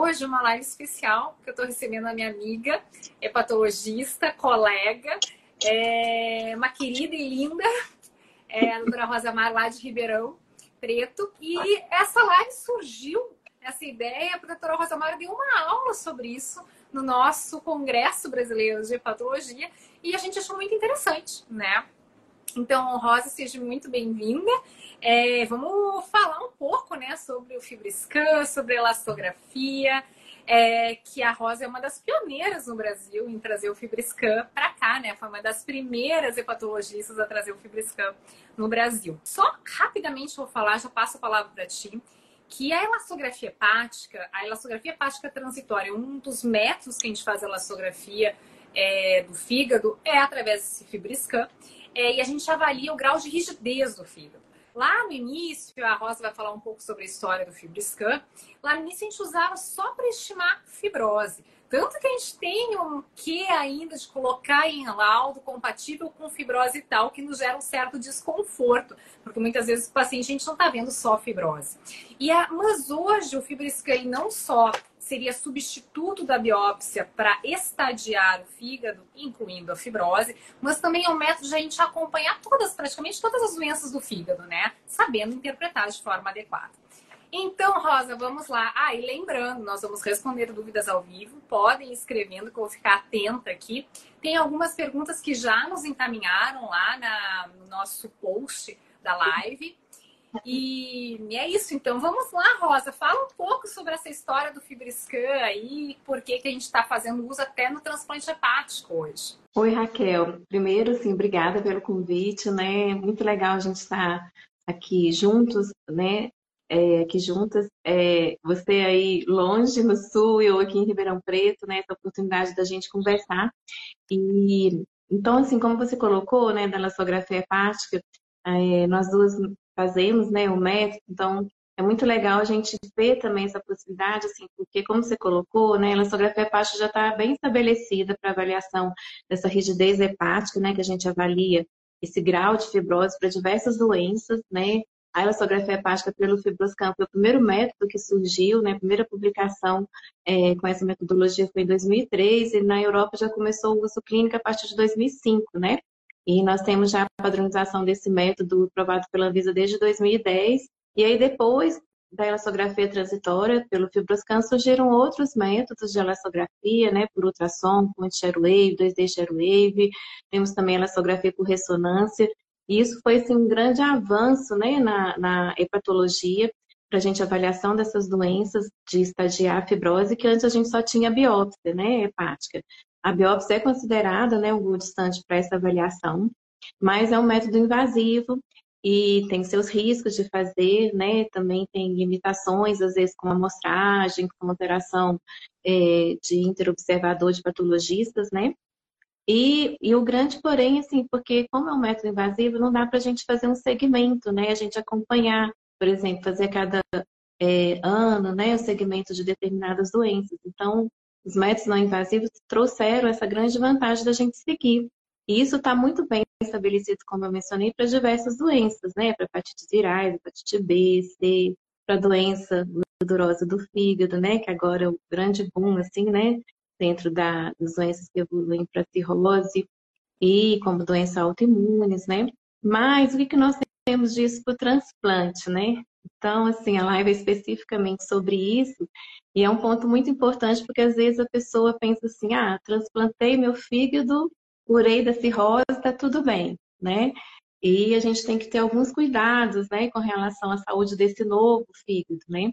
hoje uma live especial, que eu estou recebendo a minha amiga, hepatologista, colega, é, uma querida e linda, é, a doutora Rosa Mar, lá de Ribeirão Preto. E essa live surgiu, essa ideia, a doutora Rosa Mar deu uma aula sobre isso no nosso Congresso Brasileiro de Hepatologia e a gente achou muito interessante, né? Então, Rosa, seja muito bem-vinda. É, vamos falar um pouco né, sobre o FibroScan, sobre elastografia, é, que a Rosa é uma das pioneiras no Brasil em trazer o FibroScan para cá, né? Foi uma das primeiras hepatologistas a trazer o FibroScan no Brasil. Só rapidamente vou falar, já passo a palavra para ti, que a elastografia hepática, a elastografia hepática transitória, um dos métodos que a gente faz a elastografia é, do fígado é através desse FibroScan, é, e a gente avalia o grau de rigidez do fígado. Lá no início, a Rosa vai falar um pouco sobre a história do FibroScan. Lá no início a gente usava só para estimar fibrose. Tanto que a gente tem um que ainda de colocar em laudo compatível com fibrose e tal, que nos gera um certo desconforto, porque muitas vezes o paciente a gente não está vendo só fibrose. E a, mas hoje o FibroScan não só seria substituto da biópsia para estadiar o fígado, incluindo a fibrose, mas também é um método de a gente acompanhar todas, praticamente todas as doenças do fígado, né? Sabendo interpretar de forma adequada. Então, Rosa, vamos lá. Ah, e lembrando, nós vamos responder dúvidas ao vivo. Podem ir escrevendo, que eu vou ficar atenta aqui. Tem algumas perguntas que já nos encaminharam lá na, no nosso post da live. E, é isso. Então, vamos lá, Rosa. Fala um pouco sobre essa história do FibroScan aí, por que, que a gente está fazendo uso até no transplante hepático hoje. Oi, Raquel. Primeiro, sim, obrigada pelo convite, né? Muito legal a gente estar aqui juntos, né? é, aqui juntas. É, você aí longe no sul, eu aqui em Ribeirão Preto, né? Essa oportunidade da gente conversar. E então, assim, como você colocou, né, da elastografia hepática, é, nós duas fazemos, né, o método, então é muito legal a gente ver também essa possibilidade, assim, porque como você colocou, né, a elastografia hepática já está bem estabelecida para avaliação dessa rigidez hepática, né, que a gente avalia esse grau de fibrose para diversas doenças, né, a elastografia hepática pelo Fibroscan foi o primeiro método que surgiu, né? A primeira publicação é, com essa metodologia foi em 2003 e na Europa já começou o uso clínico a partir de 2005, né? E nós temos já a padronização desse método aprovado pela Anvisa desde 2010. E aí depois da elastografia transitória pelo Fibroscan surgiram outros métodos de elastografia, né? Por ultrassom, com wave, 2D share wave. Temos também elastografia por ressonância. E isso foi assim, um grande avanço né, na, na hepatologia para a gente avaliação dessas doenças de estadiar fibrose, que antes a gente só tinha biópsia né, hepática. A biópsia é considerada né, um distante para essa avaliação, mas é um método invasivo e tem seus riscos de fazer, né? Também tem limitações, às vezes, com amostragem, com alteração é, de interobservador de patologistas, né? E, e, o grande porém, assim, porque como é um método invasivo, não dá para a gente fazer um segmento, né? A gente acompanhar, por exemplo, fazer cada é, ano, né, o segmento de determinadas doenças. Então, os métodos não invasivos trouxeram essa grande vantagem da gente seguir. E isso está muito bem estabelecido, como eu mencionei, para diversas doenças, né? Para hepatite virais, hepatite B, C, para doença gordurosa do fígado, né? Que agora é o grande boom, assim, né? dentro da, das doenças que evoluem para cirrose e como doença autoimunes, né? Mas o que, que nós temos disso para o transplante, né? Então, assim, a live é especificamente sobre isso e é um ponto muito importante porque às vezes a pessoa pensa assim, ah, transplantei meu fígado, curei da cirrose, está tudo bem, né? E a gente tem que ter alguns cuidados, né, com relação à saúde desse novo fígado, né?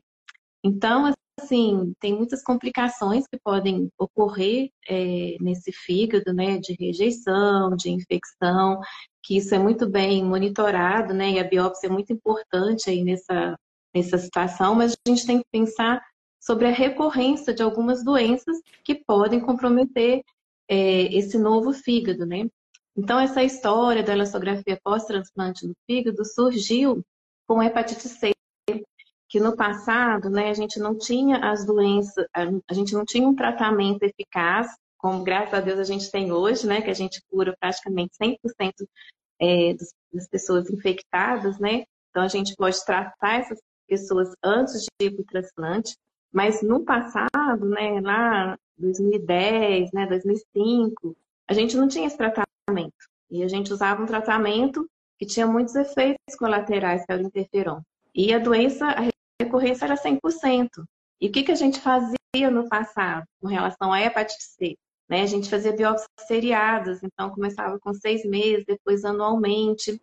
Então, assim, tem muitas complicações que podem ocorrer é, nesse fígado, né, de rejeição, de infecção, que isso é muito bem monitorado, né, e a biópsia é muito importante aí nessa, nessa situação, mas a gente tem que pensar sobre a recorrência de algumas doenças que podem comprometer é, esse novo fígado, né. Então, essa história da elastografia pós-transplante no fígado surgiu com hepatite C, que no passado, né, a gente não tinha as doenças, a gente não tinha um tratamento eficaz, como graças a Deus a gente tem hoje, né, que a gente cura praticamente 100% é, das pessoas infectadas, né, então a gente pode tratar essas pessoas antes de ir para o transplante, Mas no passado, né, lá 2010, né, 2005, a gente não tinha esse tratamento. E a gente usava um tratamento que tinha muitos efeitos colaterais, que era o interferon. E a doença, a recorrência era 100%. E o que, que a gente fazia no passado com relação à hepatite C? Né? A gente fazia biópsias seriadas, então começava com seis meses, depois anualmente.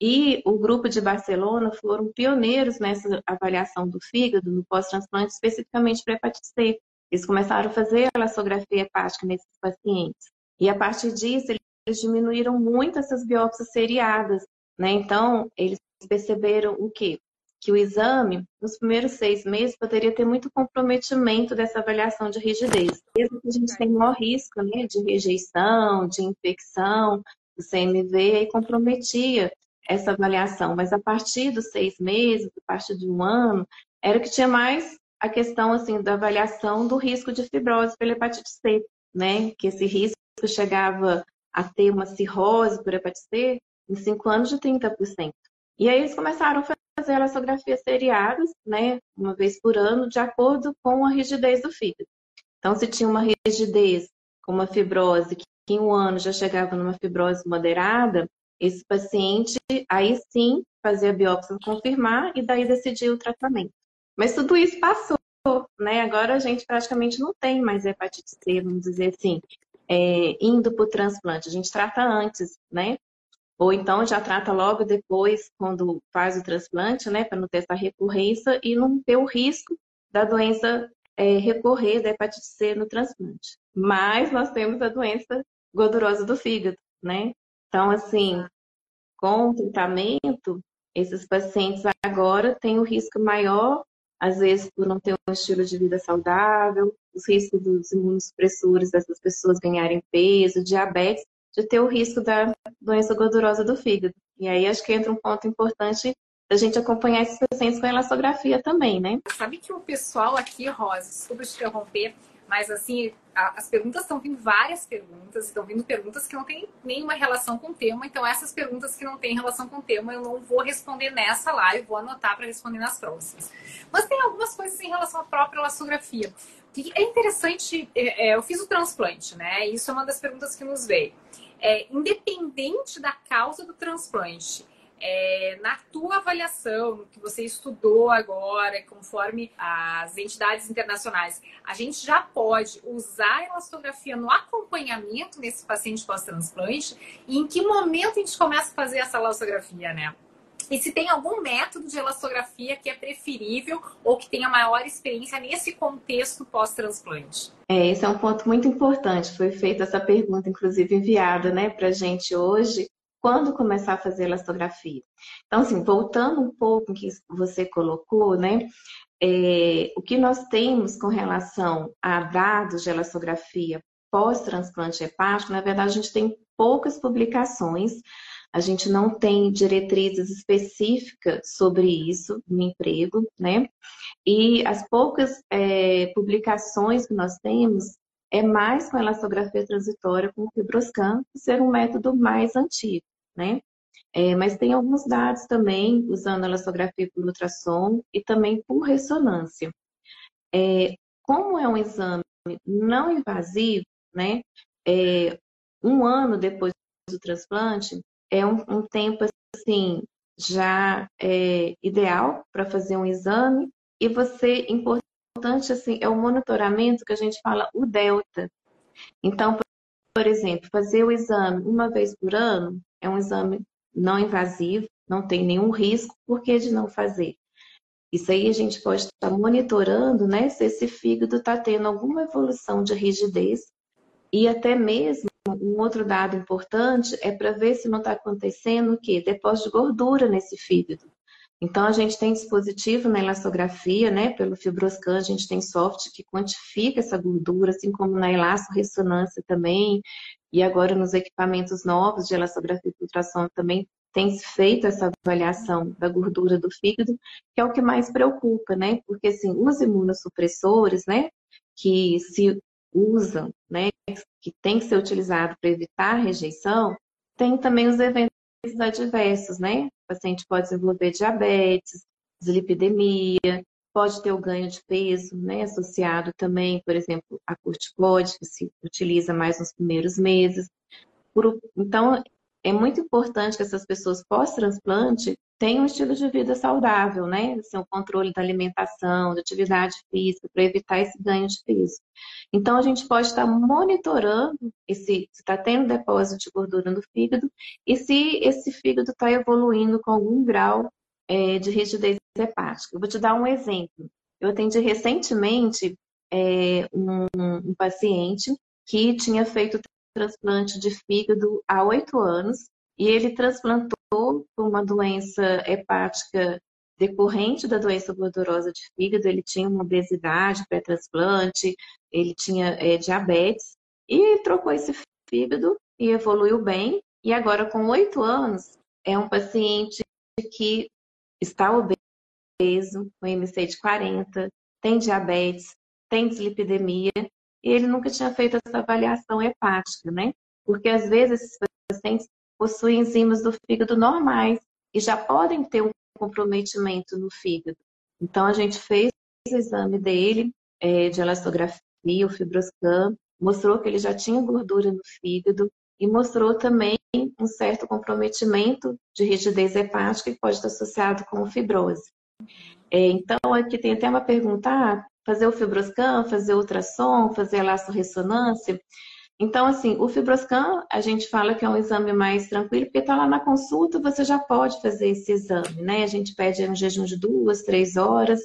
E o grupo de Barcelona foram pioneiros nessa avaliação do fígado no pós-transplante, especificamente para hepatite C. Eles começaram a fazer a elastografia hepática nesses pacientes. E a partir disso, eles diminuíram muito essas biópsias seriadas. Né? Então, eles perceberam o quê? Que o exame, nos primeiros seis meses, poderia ter muito comprometimento dessa avaliação de rigidez. Mesmo que a gente tenha maior risco né, de rejeição, de infecção, do CMV, aí comprometia essa avaliação. Mas a partir dos seis meses, a partir de um ano, era que tinha mais a questão assim da avaliação do risco de fibrose pela hepatite C, né? Que esse risco chegava a ter uma cirrose por hepatite C em cinco anos de 30%. E aí eles começaram a fazer elastografias seriadas, né, uma vez por ano, de acordo com a rigidez do fígado. Então, se tinha uma rigidez com uma fibrose que em um ano já chegava numa fibrose moderada, esse paciente aí sim fazia a biópsia confirmar e daí decidia o tratamento. Mas tudo isso passou, né? Agora a gente praticamente não tem mais hepatite C, vamos dizer assim, é, indo para o transplante. A gente trata antes, né? Ou então já trata logo depois, quando faz o transplante, né? Para não ter essa recorrência e não ter o risco da doença é, recorrer da hepatite C no transplante. Mas nós temos a doença gordurosa do fígado, né? Então, assim, com o tratamento, esses pacientes agora têm o risco maior, às vezes por não ter um estilo de vida saudável, os riscos dos imunossupressores dessas pessoas ganharem peso, diabetes, de ter o risco da doença gordurosa do fígado. E aí acho que entra um ponto importante da gente acompanhar esses pacientes com elastografia também, né? Sabe que o pessoal aqui, Rosa, desculpa te interromper, mas assim, a, as perguntas estão vindo várias perguntas, estão vindo perguntas que não têm nenhuma relação com o tema, então essas perguntas que não têm relação com o tema eu não vou responder nessa live, vou anotar para responder nas próximas. Mas tem algumas coisas em relação à própria elastografia. Que é interessante, é, é, eu fiz o transplante, né? Isso é uma das perguntas que nos veio. É, independente da causa do transplante, é, na tua avaliação, no que você estudou agora, conforme as entidades internacionais, a gente já pode usar a elastografia no acompanhamento desse paciente pós-transplante? E em que momento a gente começa a fazer essa elastografia, né? E se tem algum método de elastografia que é preferível ou que tenha maior experiência nesse contexto pós-transplante? É, esse é um ponto muito importante. Foi feita essa pergunta, inclusive enviada né, para a gente hoje quando começar a fazer elastografia. Então, assim, voltando um pouco que você colocou, né? É, o que nós temos com relação a dados de elastografia pós-transplante hepático, na verdade, a gente tem poucas publicações, a gente não tem diretrizes específicas sobre isso no emprego, né? E as poucas é, publicações que nós temos é mais com elastografia transitória com fibroscan, ser um método mais antigo né? É, mas tem alguns dados também usando elastografia por ultrassom e também por ressonância. É, como é um exame não invasivo, né? É, um ano depois do transplante é um, um tempo assim já é, ideal para fazer um exame e você importante assim é o monitoramento que a gente fala o delta. Então, por exemplo, fazer o exame uma vez por ano é um exame não invasivo, não tem nenhum risco, por que de não fazer? Isso aí a gente pode estar monitorando, né, se esse fígado está tendo alguma evolução de rigidez e até mesmo um outro dado importante é para ver se não está acontecendo o quê? Depósito de gordura nesse fígado. Então, a gente tem dispositivo na elastografia, né? Pelo Fibroscan, a gente tem software que quantifica essa gordura, assim como na elasto-ressonância também. E agora, nos equipamentos novos de elastografia e filtração também tem feito essa avaliação da gordura do fígado, que é o que mais preocupa, né? Porque, assim, os imunossupressores, né? Que se usam, né? Que tem que ser utilizado para evitar rejeição, tem também os eventos adversos, né? O paciente pode desenvolver diabetes, dislipidemia, pode ter o ganho de peso, né, associado também, por exemplo, a corticoide, que se utiliza mais nos primeiros meses. Então, é muito importante que essas pessoas pós-transplante tenham um estilo de vida saudável, né? Assim, o controle da alimentação, da atividade física, para evitar esse ganho de peso. Então, a gente pode estar monitorando esse, se está tendo depósito de gordura no fígado e se esse fígado está evoluindo com algum grau é, de rigidez hepática. Eu vou te dar um exemplo. Eu atendi recentemente é, um, um paciente que tinha feito transplante de fígado há oito anos e ele transplantou uma doença hepática decorrente da doença gordurosa de fígado. Ele tinha uma obesidade pré-transplante, ele tinha é, diabetes e trocou esse fígado e evoluiu bem. E agora, com oito anos, é um paciente que está obeso, com MC de 40, tem diabetes, tem dislipidemia e ele nunca tinha feito essa avaliação hepática, né? Porque às vezes esses pacientes possuem enzimas do fígado normais e já podem ter um comprometimento no fígado. Então a gente fez o exame dele é, de elastografia, o fibroscan, mostrou que ele já tinha gordura no fígado e mostrou também um certo comprometimento de rigidez hepática que pode estar associado com fibrose. É, então, aqui tem até uma pergunta, ah, fazer o fibroscan, fazer ultrassom, fazer laço-ressonância. Então, assim, o fibroscan, a gente fala que é um exame mais tranquilo, porque está lá na consulta, você já pode fazer esse exame, né? A gente pede um jejum de duas, três horas.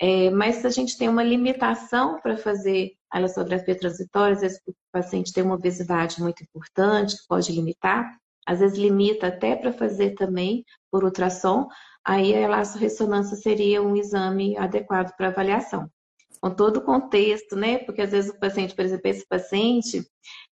É, mas a gente tem uma limitação para fazer a elastografia transitória, às vezes o paciente tem uma obesidade muito importante, que pode limitar, às vezes limita até para fazer também por ultrassom, aí a elasto-ressonância seria um exame adequado para avaliação com todo o contexto, né? Porque às vezes o paciente, por exemplo, esse paciente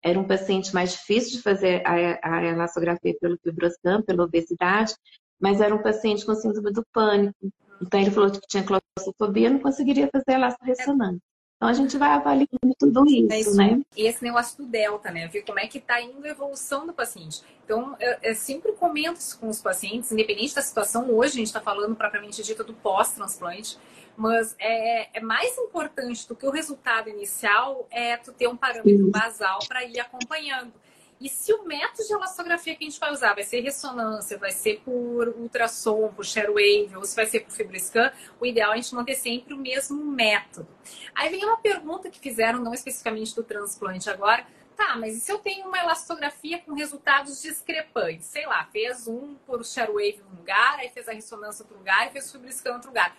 era um paciente mais difícil de fazer a, a elastografia pelo fibroscan, pela obesidade, mas era um paciente com síndrome do pânico. Então ele falou que tinha claustrofobia, não conseguiria fazer elastro-ressonância. Então a gente vai avaliando tudo isso, isso né? E esse negócio do delta, né? Ver como é que está indo a evolução do paciente. Então, eu, eu, sempre comento isso com os pacientes, independente da situação. Hoje a gente está falando propriamente dita do pós-transplante. Mas é, é, mais importante do que o resultado inicial é tu ter um parâmetro basal para ir acompanhando. E se o método de elastografia que a gente vai usar vai ser ressonância, vai ser por ultrassom, por wave, ou se vai ser por fibroscan, o ideal é a gente manter sempre o mesmo método. Aí vem uma pergunta que fizeram, não especificamente do transplante agora, Tá, mas e se eu tenho uma elastografia com resultados discrepantes? Sei lá, fez um por wave num lugar, aí fez a ressonância outro lugar e fez o fibroscan outro lugar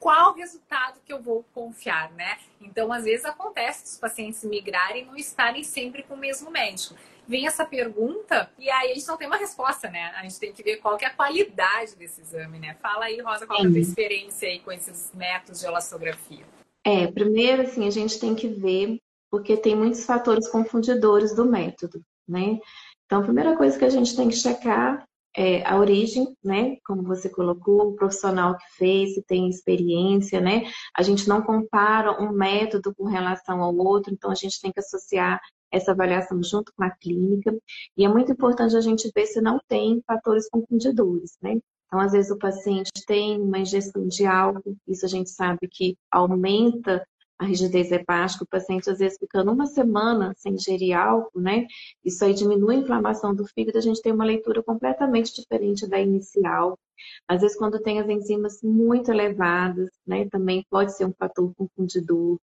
qual resultado que eu vou confiar, né? Então, às vezes acontece os pacientes migrarem e não estarem sempre com o mesmo médico. Vem essa pergunta e aí a gente não tem uma resposta, né? A gente tem que ver qual que é a qualidade desse exame, né? Fala aí, Rosa, qual é a tua experiência aí com esses métodos de elastografia? É, primeiro, assim, a gente tem que ver, porque tem muitos fatores confundidores do método, né? Então, a primeira coisa que a gente tem que checar é, a origem, né? Como você colocou, o profissional que fez, se tem experiência, né? A gente não compara um método com relação ao outro, então a gente tem que associar essa avaliação junto com a clínica. E é muito importante a gente ver se não tem fatores confundidores, né? Então, às vezes, o paciente tem uma ingestão de álcool, isso a gente sabe que aumenta a rigidez hepática, o paciente às vezes ficando uma semana sem ingerir álcool, né? Isso aí diminui a inflamação do fígado, a gente tem uma leitura completamente diferente da inicial. Às vezes, quando tem as enzimas muito elevadas, né, também pode ser um fator confundidor.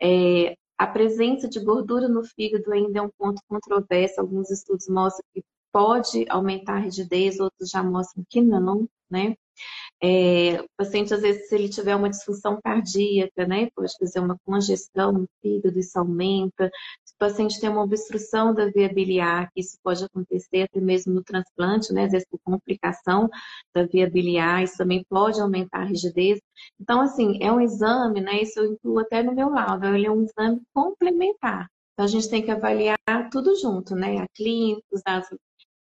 É, a presença de gordura no fígado ainda é um ponto controverso. Alguns estudos mostram que pode aumentar a rigidez, outros já mostram que não, né? É, o paciente, às vezes, se ele tiver uma disfunção cardíaca, né, pode fazer uma congestão no fígado, isso aumenta. Se o paciente tem uma obstrução da via biliar, isso pode acontecer até mesmo no transplante, né, às vezes por complicação da via biliar, isso também pode aumentar a rigidez. Então, assim, é um exame, né, isso eu incluo até no meu laudo, ele é um exame complementar. Então, a gente tem que avaliar tudo junto, né? A clínica, os dados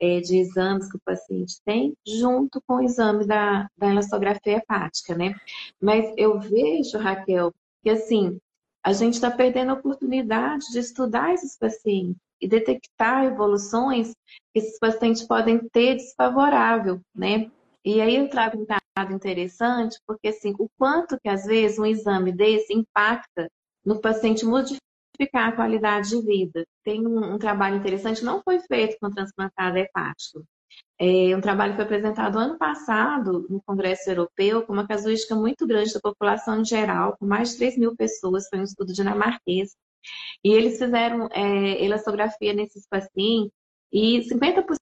é, de exames que o paciente tem, junto com o exame da, da elastografia hepática, né? Mas eu vejo, Raquel, que assim, a gente está perdendo a oportunidade de estudar esses pacientes e detectar evoluções que esses pacientes podem ter desfavorável, né? E aí eu trago um dado interessante, porque assim, o quanto que às vezes um exame desse impacta no paciente modificar a qualidade de vida. Tem um, um trabalho interessante, não foi feito com transplantado hepático. É um trabalho que foi apresentado ano passado no Congresso Europeu com uma casuística muito grande da população em geral, com mais de 3 mil pessoas, foi um estudo dinamarquês. E eles fizeram é, elastografia nesses pacientes e 50%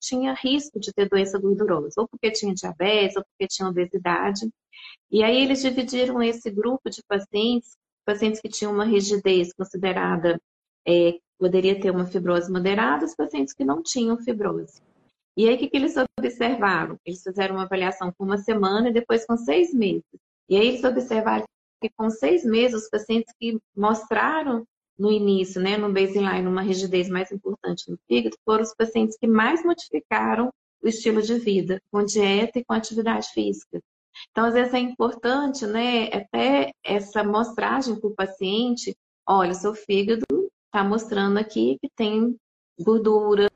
tinha risco de ter doença gordurosa, ou porque tinha diabetes, ou porque tinha obesidade. E aí eles dividiram esse grupo de pacientes, pacientes que tinham uma rigidez considerada, é, poderia ter uma fibrose moderada, os pacientes que não tinham fibrose. E aí o que, que eles observaram? Eles fizeram uma avaliação com uma semana e depois com seis meses. E aí eles observaram que com seis meses, os pacientes que mostraram no início, né, no baseline, uma rigidez mais importante no fígado, foram os pacientes que mais modificaram o estilo de vida, com dieta e com atividade física. Então, às vezes é importante, né, até essa mostragem para o paciente, olha, seu fígado está mostrando aqui que tem gordura,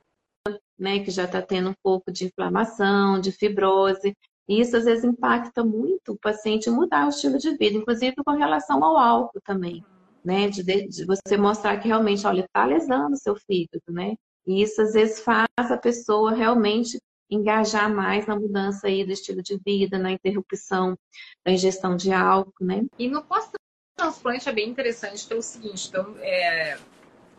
né, que já está tendo um pouco de inflamação, de fibrose. E isso às vezes impacta muito o paciente mudar o estilo de vida, inclusive com relação ao álcool também né? De, de você mostrar que realmente, olha, está lesando o seu fígado, né? E isso às vezes faz a pessoa realmente engajar mais na mudança aí do estilo de vida, na interrupção da ingestão de álcool, né? E no pós-transplante é bem interessante pelo seguinte, então, é,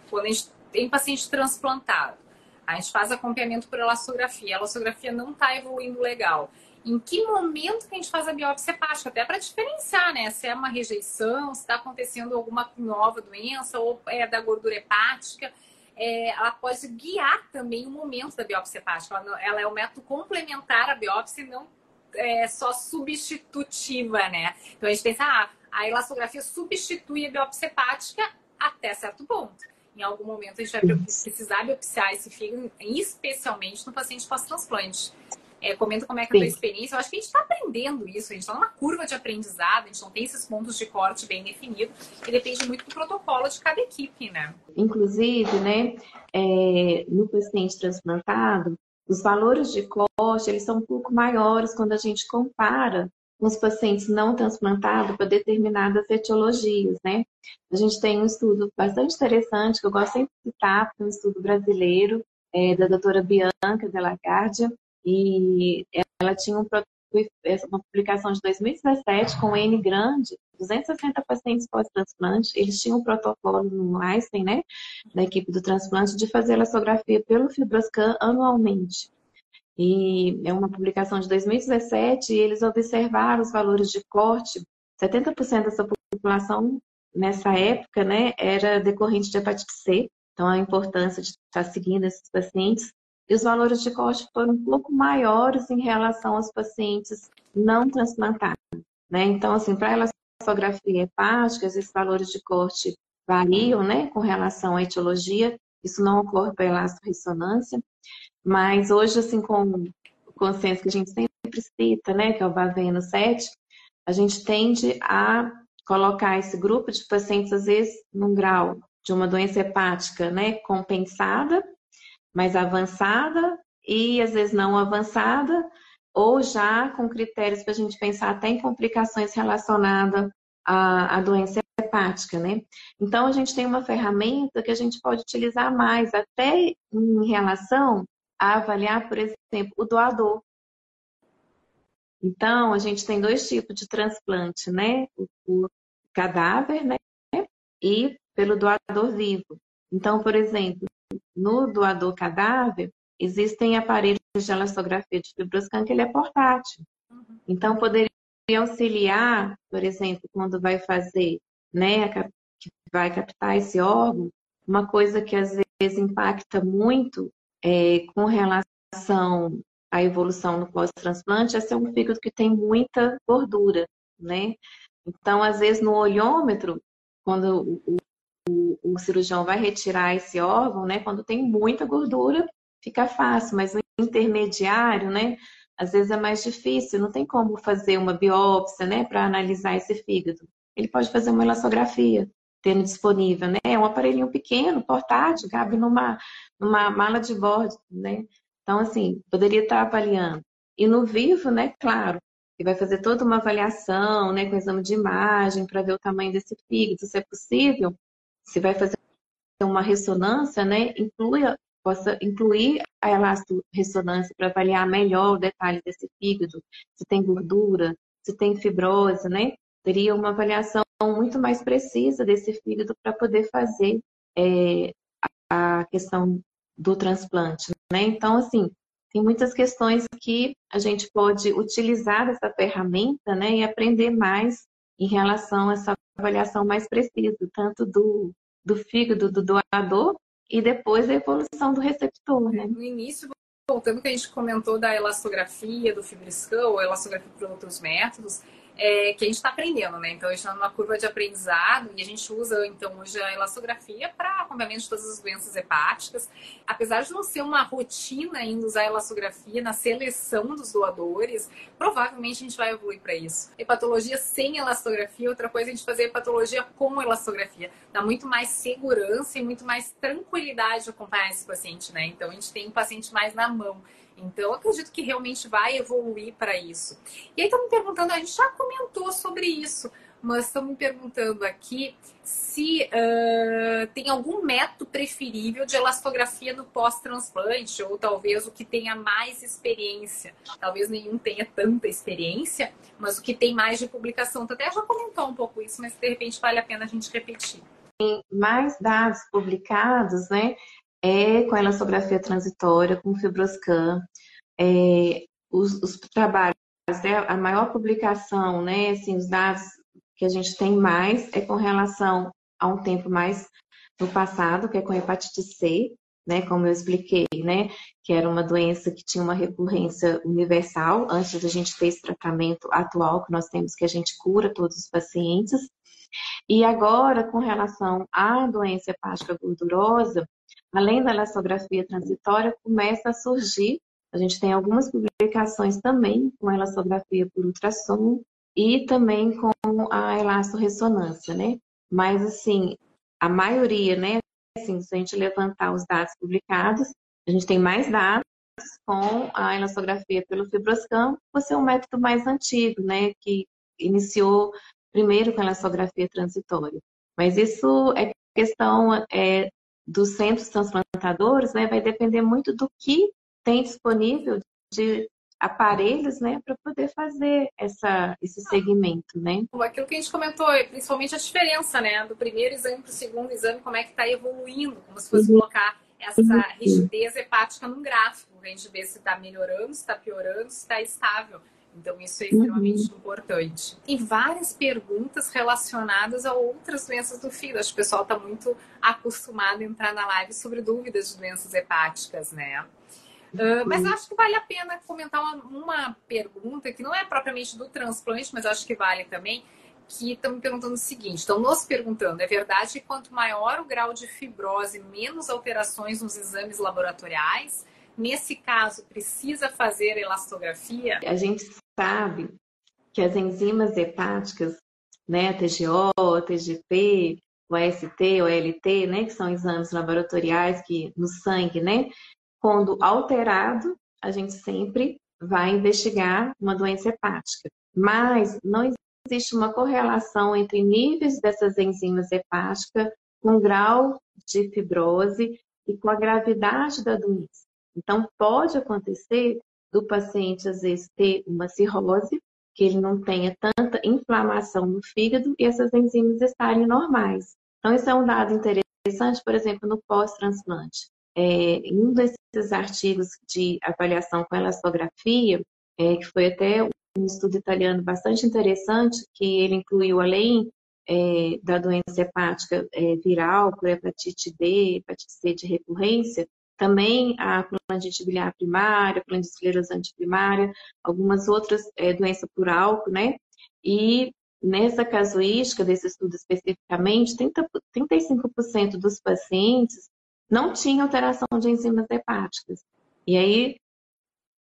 quando a gente tem paciente transplantado, a gente faz acompanhamento por elastografia, a elastografia não está evoluindo legal em que momento que a gente faz a biópsia hepática, até para diferenciar, né? Se é uma rejeição, se está acontecendo alguma nova doença ou é da gordura hepática. É, ela pode guiar também o momento da biópsia hepática. Ela, ela é um método complementar à biópsia e não é, só substitutiva, né? Então a gente pensa, ah, a elastografia substitui a biópsia hepática até certo ponto. Em algum momento a gente vai precisar biopsiar esse fígado, especialmente no paciente pós-transplante. É, comenta como é que é a tua experiência. Eu acho que a gente está aprendendo isso, a gente está numa curva de aprendizado, a gente não tem esses pontos de corte bem definidos, e depende muito do protocolo de cada equipe, né? Inclusive, né, é, no paciente transplantado, os valores de corte, eles são um pouco maiores quando a gente compara com os pacientes não transplantados para determinadas etiologias, né? A gente tem um estudo bastante interessante, que eu gosto sempre de citar, é um estudo brasileiro, é, da doutora Bianca Delagardia, e ela tinha um, uma publicação de 2017 com N grande, 260 pacientes pós-transplante. Eles tinham um protocolo no Einstein, né, da equipe do transplante, de fazer elastografia pelo Fibroscan anualmente. E é uma publicação de 2017 e eles observaram os valores de corte. 70% dessa população nessa época, né, era decorrente de hepatite C. Então, a importância de estar seguindo esses pacientes e os valores de corte foram um pouco maiores em relação aos pacientes não transplantados. Né? Então, assim, para elastografia hepática, esses valores de corte variam né, com relação à etiologia, isso não ocorre para a elasto-ressonância, mas hoje, assim, com o consenso que a gente sempre cita, né, que é o Baveno 7, a gente tende a colocar esse grupo de pacientes, às vezes, num grau de uma doença hepática né, compensada, mais avançada e às vezes não avançada, ou já com critérios para a gente pensar até em complicações relacionadas à, à doença hepática, né? Então a gente tem uma ferramenta que a gente pode utilizar mais, até em relação a avaliar, por exemplo, o doador. Então, a gente tem dois tipos de transplante, né? O, o cadáver, né? E pelo doador vivo. Então, por exemplo, no doador cadáver, existem aparelhos de elastografia de fibroscan que ele é portátil. Uhum. Então, poderia auxiliar, por exemplo, quando vai fazer, né, que vai captar esse órgão, uma coisa que às vezes impacta muito é, com relação à evolução no pós-transplante é ser um fígado que tem muita gordura, né? Então, às vezes, no olhômetro, quando o, o, o cirurgião vai retirar esse órgão, né? Quando tem muita gordura, fica fácil, mas no intermediário, né? Às vezes é mais difícil, não tem como fazer uma biópsia, né, para analisar esse fígado. Ele pode fazer uma elastografia, tendo disponível, né? É um aparelhinho pequeno, portátil, cabe numa, numa mala de bordo, né? Então, assim, poderia estar avaliando E no vivo, né, claro, que vai fazer toda uma avaliação, né, com exame de imagem para ver o tamanho desse fígado, se é possível, se vai fazer uma ressonância, né, inclui, possa incluir a elastorressonância para avaliar melhor o detalhe desse fígado, se tem gordura, se tem fibrose, né, teria uma avaliação muito mais precisa desse fígado para poder fazer é, a questão do transplante, né? Então, assim, tem muitas questões que a gente pode utilizar essa ferramenta, né, e aprender mais em relação a essa avaliação mais precisa, tanto do, do fígado do doador e depois a evolução do receptor, né? No início, voltando que a gente comentou da elastografia, do FibroScan, ou elastografia por outros métodos, é, que a gente está aprendendo, né? Então, a gente está numa curva de aprendizado e a gente usa, então, hoje a elastografia para acompanhamento de todas as doenças hepáticas. Apesar de não ser uma rotina ainda usar a elastografia na seleção dos doadores, provavelmente a gente vai evoluir para isso. Hepatologia sem elastografia, outra coisa é a gente fazer hepatologia com elastografia. Dá muito mais segurança e muito mais tranquilidade de acompanhar esse paciente, né? Então, a gente tem o paciente mais na mão. Então, acredito que realmente vai evoluir para isso. E aí, estão me perguntando, a gente já comentou sobre isso, mas estão me perguntando aqui se uh, tem algum método preferível de elastografia no pós-transplante, ou talvez o que tenha mais experiência. Talvez nenhum tenha tanta experiência, mas o que tem mais de publicação. Tu até já comentou um pouco isso, mas de repente vale a pena a gente repetir. Tem mais dados publicados, né? É com a elastografia transitória, com Fibroscan. É, os, os, trabalhos, né, a maior publicação, né, assim, os dados que a gente tem mais é com relação a um tempo mais no passado, que é com hepatite C, né, como eu expliquei, né, que era uma doença que tinha uma recorrência universal antes da gente ter esse tratamento atual que nós temos, que a gente cura todos os pacientes. E agora, com relação à doença hepática gordurosa, além da elastografia transitória, começa a surgir, a gente tem algumas publicações também com elastografia por ultrassom e também com a elastorressonância, né? Mas, assim, a maioria, né? Assim, se a gente levantar os dados publicados, a gente tem mais dados com a elastografia pelo fibroscam, por ser um método mais antigo, né? Que iniciou primeiro com a elastografia transitória. Mas isso é questão é, dos centros transplantadores, né, vai depender muito do que tem disponível de aparelhos, né, para poder fazer essa, esse segmento, né? Aquilo que a gente comentou, principalmente a diferença, né, do primeiro exame para o segundo exame, como é que está evoluindo, como se fosse uhum. colocar essa uhum. rigidez hepática num gráfico, a gente vê se está melhorando, se está piorando, se está estável. Então, isso é extremamente uhum. importante. E várias perguntas relacionadas a outras doenças do fígado. Acho que o pessoal está muito acostumado a entrar na live sobre dúvidas de doenças hepáticas, né? Uh, mas acho que vale a pena comentar uma, uma, pergunta que não é propriamente do transplante, mas acho que vale também, que estão me perguntando o seguinte, estão nos perguntando, é verdade que quanto maior o grau de fibrose, menos alterações nos exames laboratoriais? Nesse caso, precisa fazer elastografia? A gente sabe que as enzimas hepáticas, né, TGO, TGP, o AST, o né, que são exames laboratoriais que no sangue, né, quando alterado, a gente sempre vai investigar uma doença hepática. Mas não existe uma correlação entre níveis dessas enzimas hepáticas com grau de fibrose e com a gravidade da doença. Então, pode acontecer do paciente, às vezes, ter uma cirrose, que ele não tenha tanta inflamação no fígado e essas enzimas estarem normais. Então, isso é um dado interessante, por exemplo, no pós-transplante. É, em um desses artigos de avaliação com elastografia, é, que foi até um estudo italiano bastante interessante, que ele incluiu, além é, da doença hepática é, viral, por hepatite D, hepatite C de recorrência, também a planite biliar primária, planite esclerosante primária, algumas outras é, por álcool, né? E nessa casuística desse estudo especificamente, 30, 35% dos pacientes não tinham alteração de enzimas hepáticas. E aí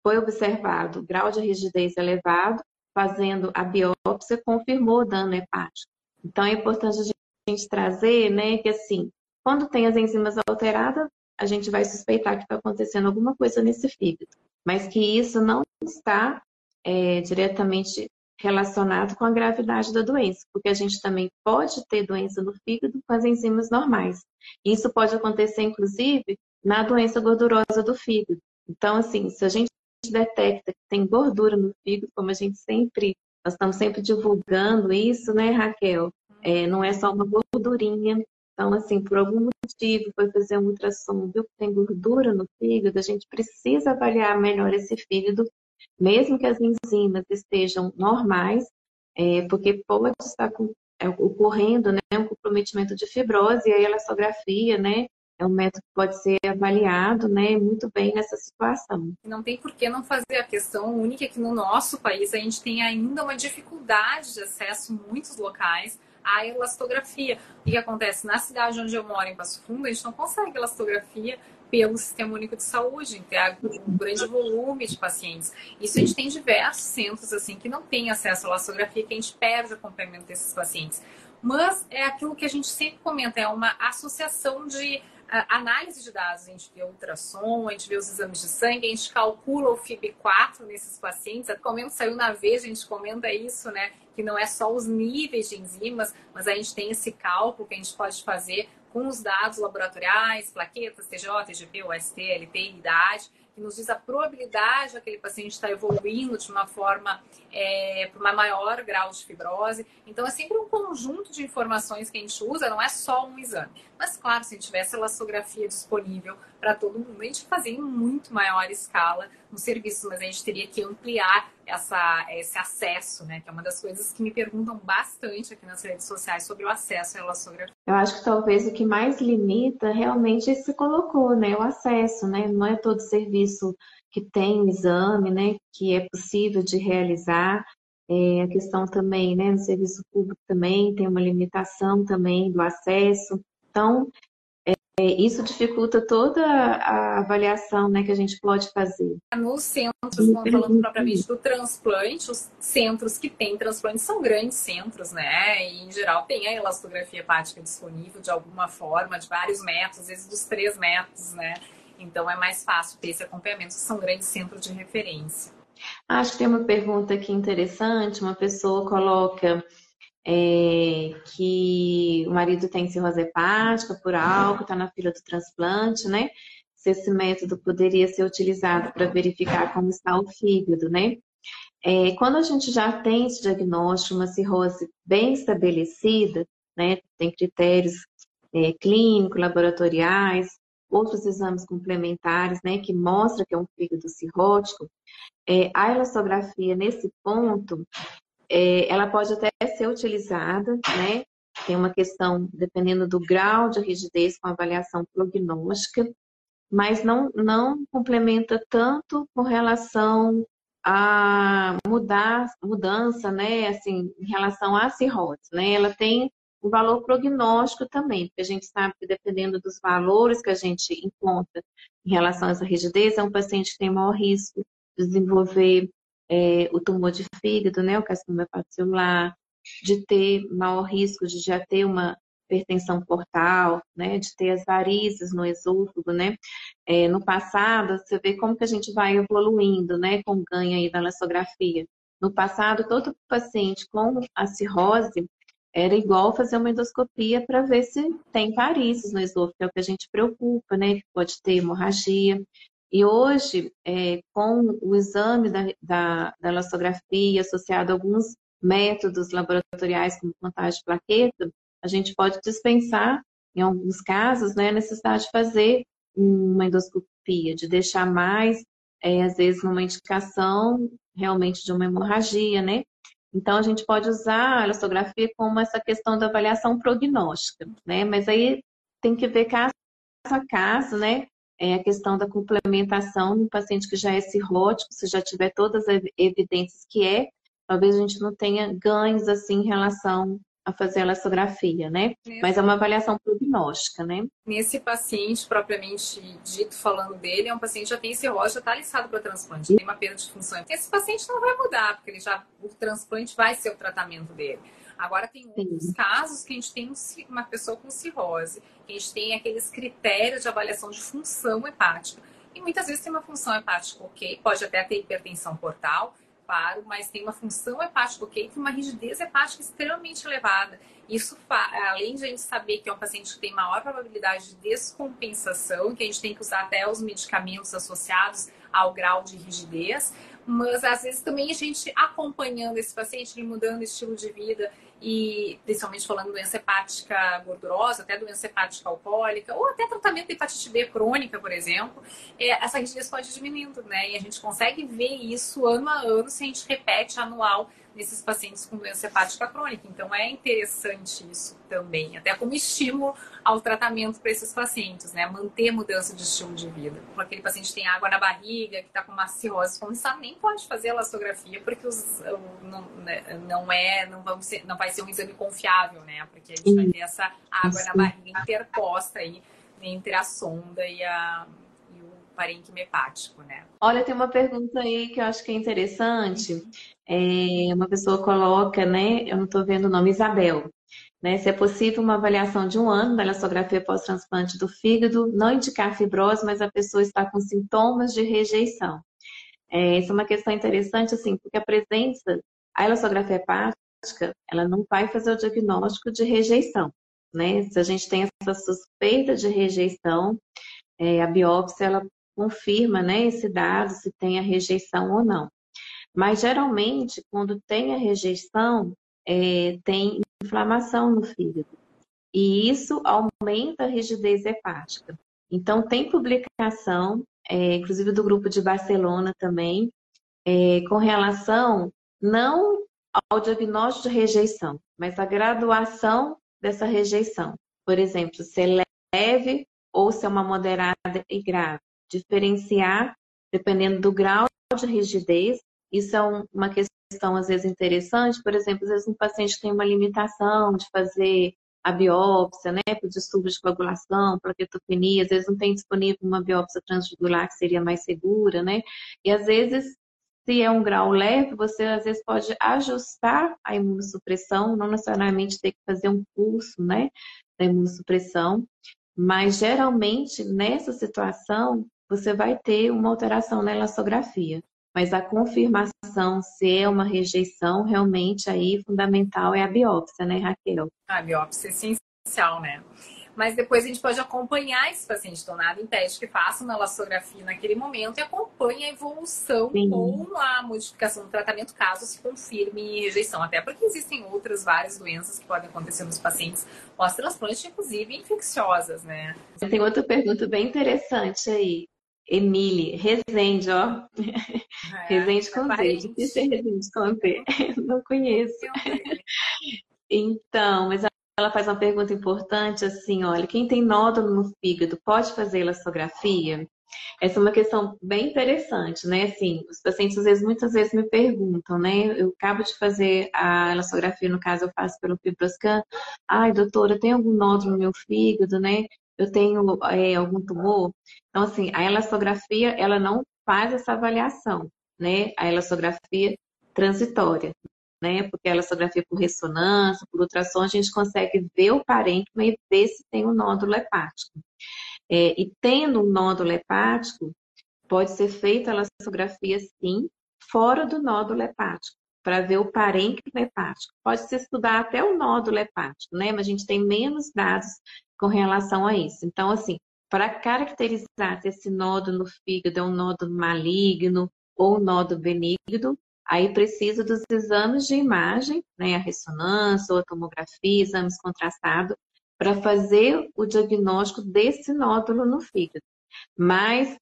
foi observado grau de rigidez elevado, fazendo a biópsia, confirmou o dano hepático. Então é importante a gente trazer, né, que assim, quando tem as enzimas alteradas, a gente vai suspeitar que está acontecendo alguma coisa nesse fígado. Mas que isso não está é, diretamente relacionado com a gravidade da doença, porque a gente também pode ter doença no fígado com as enzimas normais. Isso pode acontecer, inclusive, na doença gordurosa do fígado. Então, assim, se a gente detecta que tem gordura no fígado, como a gente sempre, nós estamos sempre divulgando isso, né, Raquel? É, não é só uma gordurinha. Então, assim, por algum motivo foi fazer um ultrassom, viu que tem gordura no fígado, a gente precisa avaliar melhor esse fígado mesmo que as enzimas estejam normais, é, porque pode estar com, é, ocorrendo né, um comprometimento de fibrose, e a elastografia, né, é um método que pode ser avaliado né, muito bem nessa situação. Não tem por que não fazer a questão única que no nosso país a gente tem ainda uma dificuldade de acesso em muitos locais à elastografia. O que acontece? Na cidade onde eu moro, em Passo Fundo, a gente não consegue elastografia pelo Sistema Único de Saúde, tem um grande volume de pacientes. Isso a gente tem diversos centros assim que não têm acesso à elastografia, que a gente perde o acompanhamento desses pacientes. Mas é aquilo que a gente sempre comenta, é uma associação de análise de dados. A gente vê ultrassom, a gente vê os exames de sangue, a gente calcula o FIB4 nesses pacientes. A comenta saiu na vez, a gente comenta isso, né? Que não é só os níveis de enzimas, mas a gente tem esse cálculo que a gente pode fazer com os dados laboratoriais, plaquetas, TJ, IgP, UST, LT, idade, que nos diz a probabilidade daquele paciente estar evoluindo de uma forma é, para um maior grau de fibrose. Então, é sempre um conjunto de informações que a gente usa, não é só um exame. Mas, claro, se a gente tivesse elastografia disponível para todo mundo, a gente fazia em muito maior escala no serviço, mas a gente teria que ampliar essa, esse acesso, né? Que é uma das coisas que me perguntam bastante aqui nas redes sociais sobre o acesso à elastografia. Eu acho que talvez o que mais limita realmente é se colocou, né? O acesso, né? Não é todo serviço que tem exame, né? Que é possível de realizar. É, a questão também, né? No serviço público também tem uma limitação também do acesso. Então, é, isso dificulta toda a avaliação né, que a gente pode fazer. Nos centros, falando propriamente do transplante, os centros que têm transplante são grandes centros, né? E, em geral, tem a elastografia hepática disponível de alguma forma, de vários métodos, às vezes dos três métodos, né? Então, é mais fácil ter esse acompanhamento, são grandes centros de referência. Acho que tem uma pergunta aqui interessante, uma pessoa coloca é, que o marido tem cirrose hepática por álcool, está na fila do transplante, né? Se esse método poderia ser utilizado para verificar como está o fígado, né? É, quando a gente já tem esse diagnóstico, uma cirrose bem estabelecida, né? Tem critérios é, clínicos, laboratoriais, outros exames complementares, né? Que mostra que é um fígado cirrótico. É, a elastografia, nesse ponto, é, ela pode até ser utilizada, né? Tem uma questão, dependendo do grau de rigidez, com avaliação prognóstica, mas não, não complementa tanto com relação a mudar, mudança, né? Assim, em relação à cirrose, né? Ela tem um valor prognóstico também, porque a gente sabe que dependendo dos valores que a gente encontra em relação a essa rigidez, é um paciente que tem maior risco de desenvolver é, o tumor de fígado, né, o carcinoma hepatocelular, de ter maior risco de já ter uma hipertensão portal, né, de ter as varizes no esôfago, né. É, no passado, você vê como que a gente vai evoluindo, né, com ganho aí da elastografia. No passado, todo paciente com a cirrose era igual fazer uma endoscopia para ver se tem varizes no esôfago, que é o que a gente preocupa, né, que pode ter hemorragia. E hoje, é, com o exame da, da, da elastografia associado a alguns métodos laboratoriais, como contagem de plaqueta, a gente pode dispensar, em alguns casos, né, a necessidade de fazer uma endoscopia, de deixar mais, é, às vezes, numa indicação realmente de uma hemorragia, né? Então, a gente pode usar a elastografia como essa questão da avaliação prognóstica, né? Mas aí tem que ver caso a caso, né? É a questão da complementação no paciente que já é cirrótico, se já tiver todas as evidências que é, talvez a gente não tenha ganhos assim em relação a fazer a elastografia, né? Nesse... Mas é uma avaliação prognóstica, né? Nesse paciente, propriamente dito, falando dele, é um paciente que já tem cirrose, já está listado para transplante, tem uma perda de função. Esse paciente não vai mudar, porque ele já, o transplante vai ser o tratamento dele. Agora tem outros Sim. casos que a gente tem uma pessoa com cirrose, que a gente tem aqueles critérios de avaliação de função hepática. e muitas vezes tem uma função hepática ok, pode até ter hipertensão portal, claro, mas tem uma função hepática ok, tem uma rigidez hepática extremamente elevada. Isso, além de a gente saber que é um paciente que tem maior probabilidade de descompensação, que a gente tem que usar até os medicamentos associados ao grau de rigidez, mas às vezes também a gente acompanhando esse paciente, ele mudando o estilo de vida e principalmente falando doença hepática gordurosa, até doença hepática alcoólica, ou até tratamento de hepatite B crônica, por exemplo, é, essa rigidez pode diminuindo, né? E a gente consegue ver isso ano a ano se a gente repete anual nesses pacientes com doença hepática crônica. Então é interessante isso também, até como estímulo ao tratamento para esses pacientes, né? Manter mudança de estilo de vida. Porque aquele paciente tem água na barriga, que está com uma cirrose começar, nem pode fazer elastografia, porque os, não, né, não é, não, vamos ser, não vai ser um exame confiável, né? Porque a gente vai ter essa água na barriga interposta aí entre a sonda e a parênquima hepático, né? Olha, tem uma pergunta aí que eu acho que é interessante. É, uma pessoa coloca, né? Eu não estou vendo o nome, Isabel. Né, se é possível uma avaliação de um ano da elastografia pós-transplante do fígado, não indicar fibrose, mas a pessoa está com sintomas de rejeição. É, essa é uma questão interessante, assim, porque a presença, a elastografia hepática, ela não vai fazer o diagnóstico de rejeição, né? Se a gente tem essa suspeita de rejeição, é, a biópsia, ela confirma né, esse dado, se tem a rejeição ou não. Mas geralmente, quando tem a rejeição, é, tem inflamação no fígado. E isso aumenta a rigidez hepática. Então, tem publicação, é, inclusive do grupo de Barcelona também, é, com relação não ao diagnóstico de rejeição, mas a graduação dessa rejeição. Por exemplo, se é leve ou se é uma moderada e grave diferenciar, dependendo do grau de rigidez. Isso é um, uma questão, às vezes, interessante. Por exemplo, às vezes um paciente tem uma limitação de fazer a biópsia, né, por distúrbio de coagulação, plaquetopenia, às vezes não tem disponível uma biópsia transjugular que seria mais segura, né? E às vezes, se é um grau leve, você às vezes pode ajustar a imunossupressão, não necessariamente ter que fazer um curso, né, da imunossupressão, mas geralmente nessa situação você vai ter uma alteração na elastografia. Mas a confirmação se é uma rejeição, realmente aí fundamental é a biópsia, né, Raquel? A biópsia é essencial, né? Mas depois a gente pode acompanhar esse paciente, então nada impede que faça uma elastografia naquele momento e acompanhe a evolução Sim. ou a modificação do tratamento caso se confirme rejeição. Até porque existem outras várias doenças que podem acontecer nos pacientes pós-transplante, inclusive infecciosas, né? Tem outra pergunta bem interessante aí. Emily, Rezende, ó. É, Rezende com Z. Difícil Rezende com Z. Não conheço. Então, mas ela faz uma pergunta importante assim, olha, quem tem nódulo no fígado pode fazer elastografia? Essa é uma questão bem interessante, né? Assim, os pacientes às vezes, muitas vezes me perguntam, né? Eu acabo de fazer a elastografia, no caso eu faço pelo Fibroscan. Ai, doutora, tem algum nódulo no meu fígado, né? Eu tenho é, algum tumor. Então, assim, a elastografia, ela não faz essa avaliação, né? A elastografia transitória, né? Porque a elastografia por ressonância, por ultrassom, a gente consegue ver o parênquima e ver se tem um nódulo hepático. É, e tendo um nódulo hepático, pode ser feita a elastografia, sim, fora do nódulo hepático, para ver o parênquima hepático. Pode se estudar até o nódulo hepático, né? Mas a gente tem menos dados com relação a isso. Então, assim, para caracterizar se esse nódulo no fígado é um nódulo maligno ou um nódulo benigno, aí precisa dos exames de imagem, né, a ressonância ou a tomografia, exames contrastados, para fazer o diagnóstico desse nódulo no fígado. Mas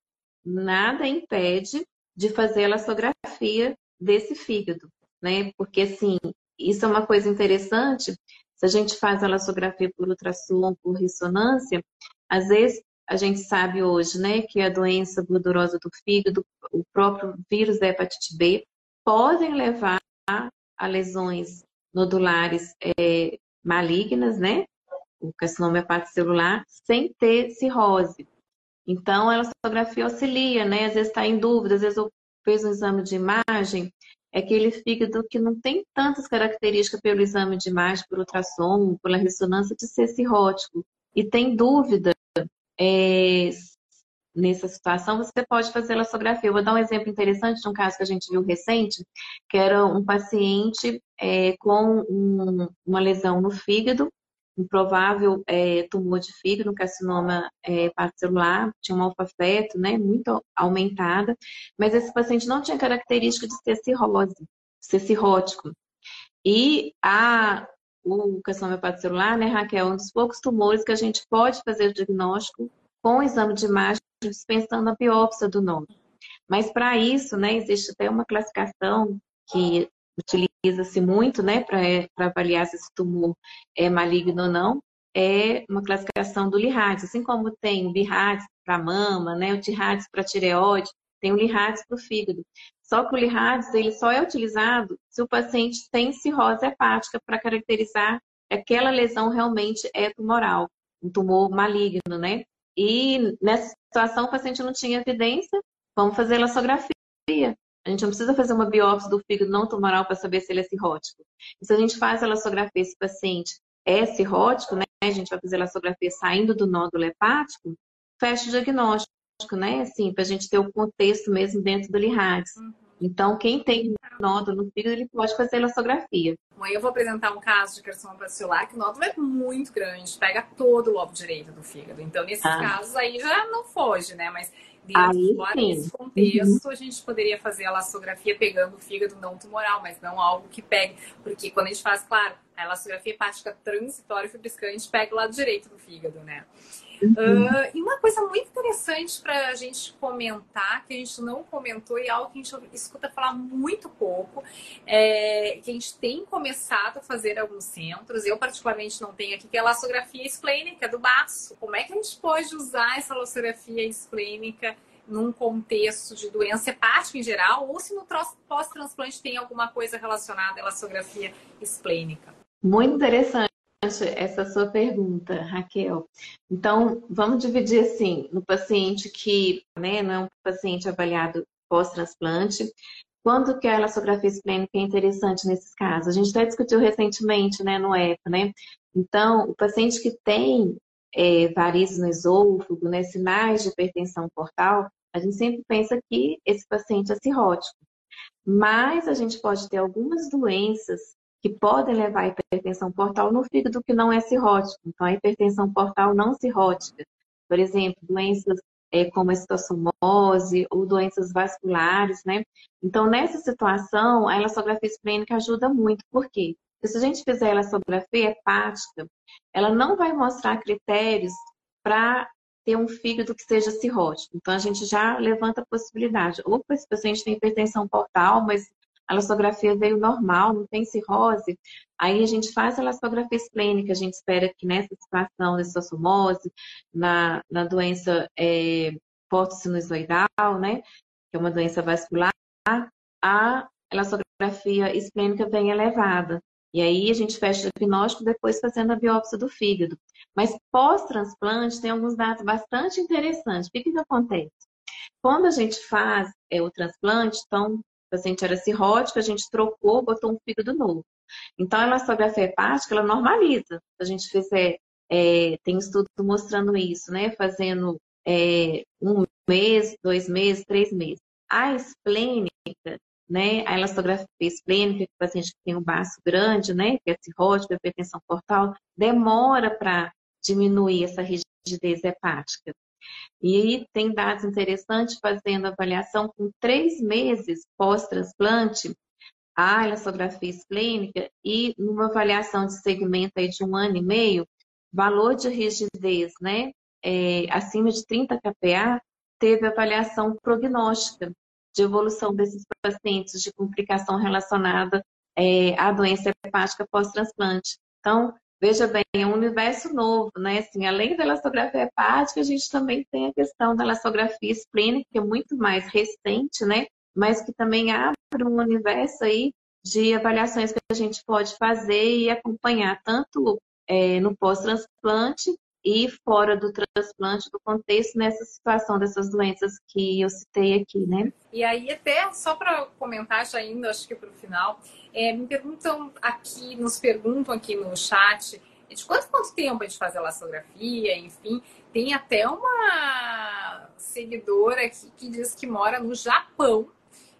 nada impede de fazer a elastografia desse fígado, né? Porque assim, isso é uma coisa interessante se a gente faz a elastografia por ultrassom, por ressonância, às vezes a gente sabe hoje, né, que a doença gordurosa do fígado, o próprio vírus da hepatite B, podem levar a lesões nodulares é, malignas, né, o carcinoma hepatocelular, sem ter cirrose. Então, a elastografia auxilia, né, às vezes está em dúvida, às vezes eu fiz um exame de imagem, é aquele fígado que não tem tantas características pelo exame de imagem, por ultrassom, pela ressonância de ser cirrótico. E tem dúvida é, nessa situação, você pode fazer elastografia. Eu vou dar um exemplo interessante de um caso que a gente viu recente, que era um paciente é, com um, uma lesão no fígado, um provável é, tumor de fígado, um carcinoma é, celular, tinha uma alfa-feto, né, muito aumentada, mas esse paciente não tinha característica de ser cirrose, ser cirrótico. E a, o carcinoma celular, né, Raquel, é um dos poucos tumores que a gente pode fazer o diagnóstico com o exame de imagem dispensando a biópsia do nódulo. Mas para isso, né, existe até uma classificação que utiliza-se muito, né, para avaliar se esse tumor é maligno ou não, é uma classificação do LIHADS. Assim como tem o LIHADS para mama, né, o TIRADS para tireoide, tem o LIHADS para o fígado. Só que o LIHADS ele só é utilizado se o paciente tem cirrose hepática para caracterizar que aquela lesão realmente é tumoral, um tumor maligno, né? E nessa situação o paciente não tinha evidência, vamos fazer elastografia. A gente não precisa fazer uma biópsia do fígado não tumoral para saber se ele é cirrótico. E se a gente faz a elastografia esse paciente é cirrótico, né? A gente vai fazer a elastografia saindo do nódulo hepático, fecha o diagnóstico, né? Assim, para a gente ter o contexto mesmo dentro do LIHADS. Uhum. Então, quem tem nódulo no fígado, ele pode fazer elastografia. Bom, eu vou apresentar um caso de carcinoma basilar que o nódulo é muito grande, pega todo o lobo direito do fígado. Então, nesses ah. casos aí já não foge, né? Mas dentro, fora desse contexto, uhum. a gente poderia fazer a elastografia pegando o fígado não tumoral, mas não algo que pegue. Porque quando a gente faz, claro, a elastografia hepática transitória e fibriscante pega o lado direito do fígado, né? Uhum. Uh, e uma coisa muito interessante para a gente comentar, que a gente não comentou e é algo que a gente escuta falar muito pouco, é que a gente tem começado a fazer alguns centros, eu particularmente não tenho aqui, que é a elastografia esplênica do baço. Como é que a gente pode usar essa elastografia esplênica num contexto de doença hepática em geral, ou se no pós-transplante tem alguma coisa relacionada à elastografia esplênica? Muito interessante essa sua pergunta, Raquel. Então, vamos dividir assim, no paciente que né, não é um paciente avaliado pós-transplante, quando que a elastografia esplênica é interessante nesses casos? A gente até discutiu recentemente né, no EPA, né? Então, o paciente que tem é, varizes no esôfago, né, sinais de hipertensão portal, a gente sempre pensa que esse paciente é cirrótico. Mas a gente pode ter algumas doenças que podem levar à hipertensão portal no fígado que não é cirrótico. Então, a hipertensão portal não cirrótica, por exemplo, doenças é, como a ou doenças vasculares, né? Então, nessa situação, a elastografia esplênica ajuda muito. Por quê? Porque se a gente fizer a elastografia hepática, ela não vai mostrar critérios para ter um fígado que seja cirrótico. Então, a gente já levanta a possibilidade. Ou esse paciente tem hipertensão portal, mas a elastografia veio normal, não tem cirrose, aí a gente faz a elastografia esplênica, a gente espera que nessa situação de sossomose, na, na doença é, portosinusoidal, né, que é uma doença vascular, a elastografia esplênica vem elevada. E aí a gente fecha o diagnóstico depois fazendo a biópsia do fígado. Mas pós-transplante tem alguns dados bastante interessantes. O que, que acontece? Quando a gente faz é, o transplante, então paciente era cirrótico, a gente trocou, botou um fígado novo. Então, a elastografia hepática, ela normaliza. A gente fizer, é, tem estudo mostrando isso, né? Fazendo é, um mês, dois meses, três meses. A esplênica, né? A elastografia esplênica, que o paciente tem um baço grande, né? Que é cirrótico, hipertensão portal, demora para diminuir essa rigidez hepática. E tem dados interessantes fazendo avaliação com três meses pós-transplante, a elastografia esplênica e numa avaliação de segmento aí de um ano e meio, valor de rigidez, né, é, acima de 30 kPa, teve avaliação prognóstica de evolução desses pacientes de complicação relacionada é, à doença hepática pós-transplante. Então, Veja bem, é um universo novo, né? Assim, além da elastografia hepática, a gente também tem a questão da elastografia esplênica, que é muito mais recente, né? Mas que também abre um universo aí de avaliações que a gente pode fazer e acompanhar tanto é, no pós-transplante e fora do transplante, do contexto nessa situação dessas doenças que eu citei aqui, né? E aí, até só para comentar, já indo, acho que para o final, é, me perguntam aqui, nos perguntam aqui no chat, de quanto, quanto tempo a gente faz a elastografia, enfim, tem até uma seguidora aqui que diz que mora no Japão.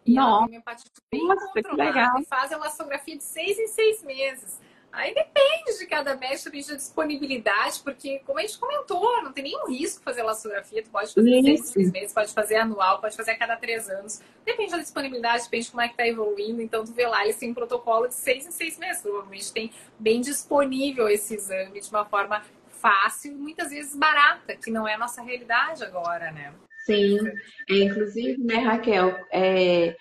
E Nossa, ela tem uma hepatite bem controlada e faz elastografia de seis em seis meses. Aí depende de cada médico, depende da disponibilidade, porque, como a gente comentou, não tem nenhum risco fazer elastografia. Tu pode fazer seis, seis meses, pode fazer anual, pode fazer a cada três anos. Depende da disponibilidade, depende de como é que tá evoluindo. Então, tu vê lá, eles têm um protocolo de seis em seis meses. Provavelmente tem bem disponível esse exame de uma forma fácil, muitas vezes barata, que não é a nossa realidade agora, né? Sim, é, inclusive, né, Raquel, é,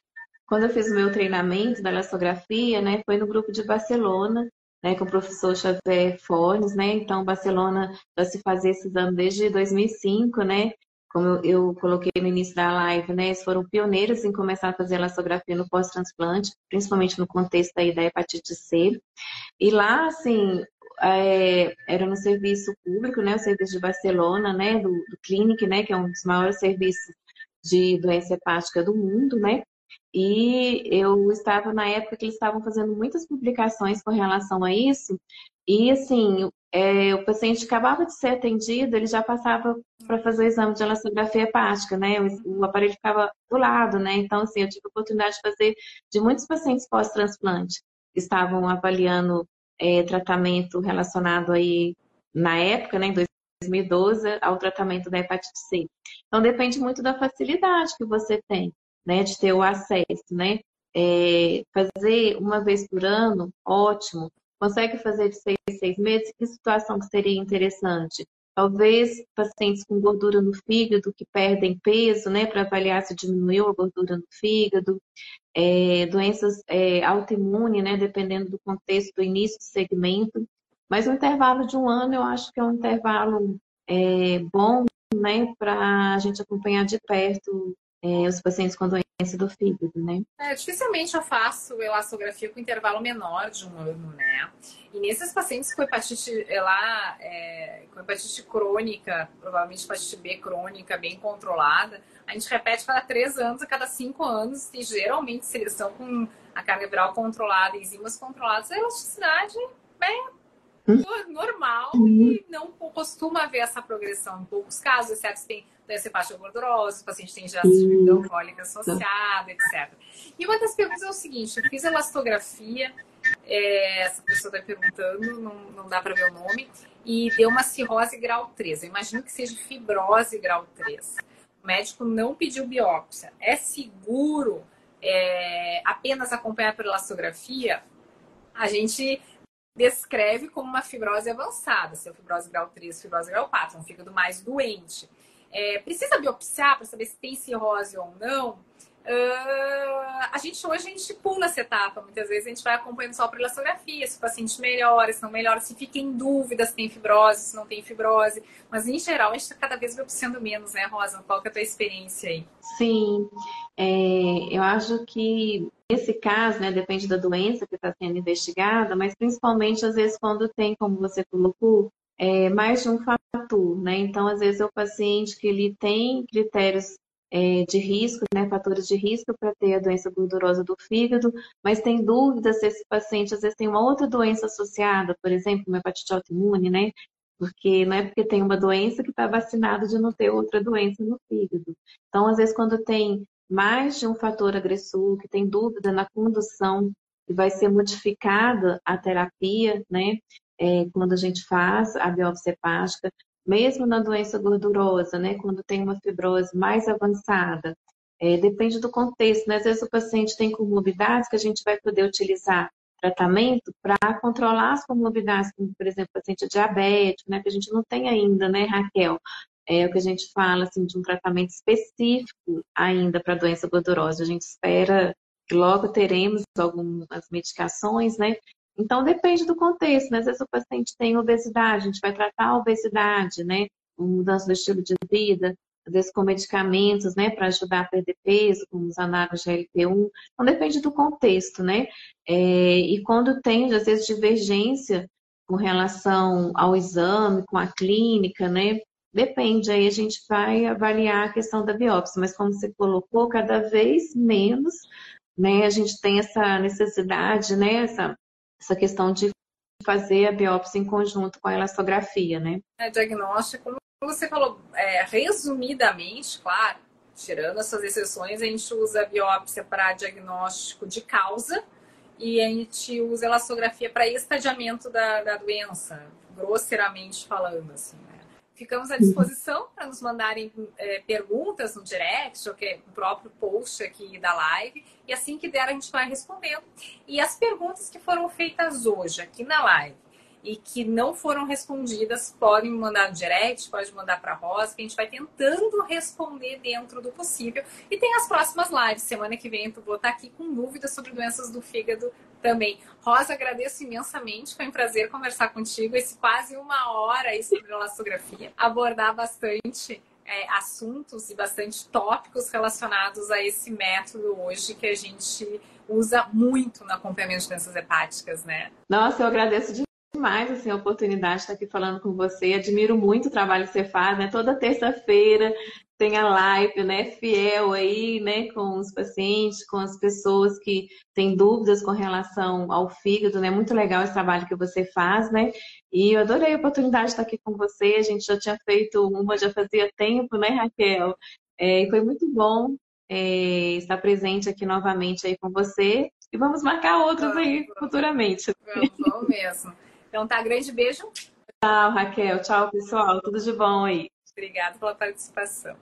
quando eu fiz o meu treinamento da elastografia, né, foi no grupo de Barcelona, né, com o professor Xavier Fornes, né? Então, Barcelona já se fazia esse exame desde 2005, né? Como eu, eu, coloquei no início da live, né? Eles foram pioneiros em começar a fazer elastografia no pós-transplante, principalmente no contexto aí da hepatite C. E lá, assim, é, era no serviço público, né? O serviço de Barcelona, né? Do, do Clinic, né? Que é um dos maiores serviços de doença hepática do mundo, né? E eu estava na época que eles estavam fazendo muitas publicações com relação a isso, e assim, é, o paciente acabava de ser atendido, ele já passava para fazer o exame de elastografia hepática, né? O, o, aparelho ficava do lado, né? Então, assim, eu tive a oportunidade de fazer de muitos pacientes pós-transplante estavam avaliando é, tratamento relacionado aí na época, né, em 2012, ao tratamento da hepatite C. Então, depende muito da facilidade que você tem né, de ter o acesso, né? É, fazer uma vez por ano, ótimo. Consegue fazer de seis seis meses? Que situação que seria interessante? Talvez pacientes com gordura no fígado que perdem peso, né, para avaliar se diminuiu a gordura no fígado, é, doenças é, autoimunes, né, dependendo do contexto do início do segmento. Mas o intervalo de um ano eu acho que é um intervalo é, bom, né, para a gente acompanhar de perto é, os pacientes com doença do fígado, né? É, dificilmente eu faço elastografia com intervalo menor de um ano, né? E nesses pacientes com hepatite lá, é, com hepatite crônica, provavelmente hepatite B crônica, bem controlada, a gente repete cada três anos, a cada cinco anos, e geralmente se eles estão com a carga viral controlada, enzimas controladas, a elasticidade é. Normal uhum. e não costuma haver essa progressão em poucos casos, exceto se tem doença hepática gordurosa, o paciente tem bebida alcoólica associada, etc. E uma das perguntas é o seguinte: eu fiz elastografia, é, essa pessoa está perguntando, não, não dá para ver o nome, e deu uma cirrose grau 3. Eu imagino que seja fibrose grau 3. O médico não pediu biópsia. É seguro é, apenas acompanhar por elastografia? A gente descreve como uma fibrose avançada, se é fibrose grau 3, fibrose grau 4, um fígado mais doente é, precisa biopsiar para saber se tem cirrose ou não. Uh, a gente hoje a gente pula essa etapa. Muitas vezes a gente vai acompanhando só por elastografia, se o paciente melhora, se não melhora, se fica em dúvida se tem fibrose, se não tem fibrose. Mas em geral a gente está cada vez biopsiando menos, né, Rosa? Qual que é a tua experiência aí? Sim, é, eu acho que nesse caso, né, depende da doença que está sendo investigada, mas principalmente às vezes quando tem, como você colocou, é, mais de um fator, né? Então, às vezes, é o paciente que ele tem critérios é, de risco, né, fatores de risco para ter a doença gordurosa do fígado, mas tem dúvidas se esse paciente às vezes tem uma outra doença associada, por exemplo, uma hepatite autoimune, né? Porque não é porque tem uma doença que está vacinado de não ter outra doença no fígado. Então, às vezes, quando tem mais de um fator agressor, que tem dúvida na condução e vai ser modificada a terapia, né? é, quando a gente faz a biópsia hepática, mesmo na doença gordurosa, né, quando tem uma fibrose mais avançada, é, depende do contexto, né? Às vezes o paciente tem comorbidades que a gente vai poder utilizar tratamento para controlar as comorbidades, como por exemplo, paciente diabético, né, que a gente não tem ainda, né, Raquel? É o que a gente fala assim de um tratamento específico ainda para doença gordurosa. A gente espera que logo teremos algumas medicações, né, então, depende do contexto, né? Às vezes o paciente tem obesidade, a gente vai tratar a obesidade, né? Mudança do estilo de vida, às vezes com medicamentos, né? Para ajudar a perder peso, como os análogos GLP-1. Então, depende do contexto, né? É, e quando tem, às vezes, divergência com relação ao exame, com a clínica, né? Depende, aí a gente vai avaliar a questão da biópsia, mas como você colocou, cada vez menos, né? A gente tem essa necessidade, né? Essa essa questão de fazer a biópsia em conjunto com a elastografia, né? É diagnóstico você falou, é, resumidamente, claro, tirando essas exceções, a gente usa a biópsia para diagnóstico de causa e a gente usa a elastografia para estadiamento da, da doença, grosseiramente falando, assim, né? Ficamos à disposição para nos mandarem é, perguntas no direct, ou que é o próprio post aqui da live, e assim que der a gente vai respondendo. E as perguntas que foram feitas hoje aqui na live, e que não foram respondidas, podem me mandar no direct, pode mandar para a Rosa, que a gente vai tentando responder dentro do possível. E tem as próximas lives. Semana que vem eu vou estar aqui com dúvidas sobre doenças do fígado também. Rosa, agradeço imensamente, foi um prazer conversar contigo. Esse quase uma hora aí sobre elastografia, abordar bastante é, assuntos e bastante tópicos relacionados a esse método hoje que a gente usa muito no acompanhamento de doenças hepáticas, né? Nossa, eu agradeço demais assim, a oportunidade de estar aqui falando com você. Admiro muito o trabalho que você faz, né? Toda terça-feira tem a live, né? Fiel aí, né? Com os pacientes, com as pessoas que têm dúvidas com relação ao fígado, né? Muito legal esse trabalho que você faz, né? E eu adorei a oportunidade de estar aqui com você. A gente já tinha feito uma, já fazia tempo, né, Raquel? É, e foi muito bom é, estar presente aqui novamente aí com você. E vamos marcar outros vamos, aí futuramente. Vamos, vamos mesmo. Então tá, grande beijo. Tchau, Raquel. Tchau, pessoal. Tudo de bom aí. Obrigada pela participação.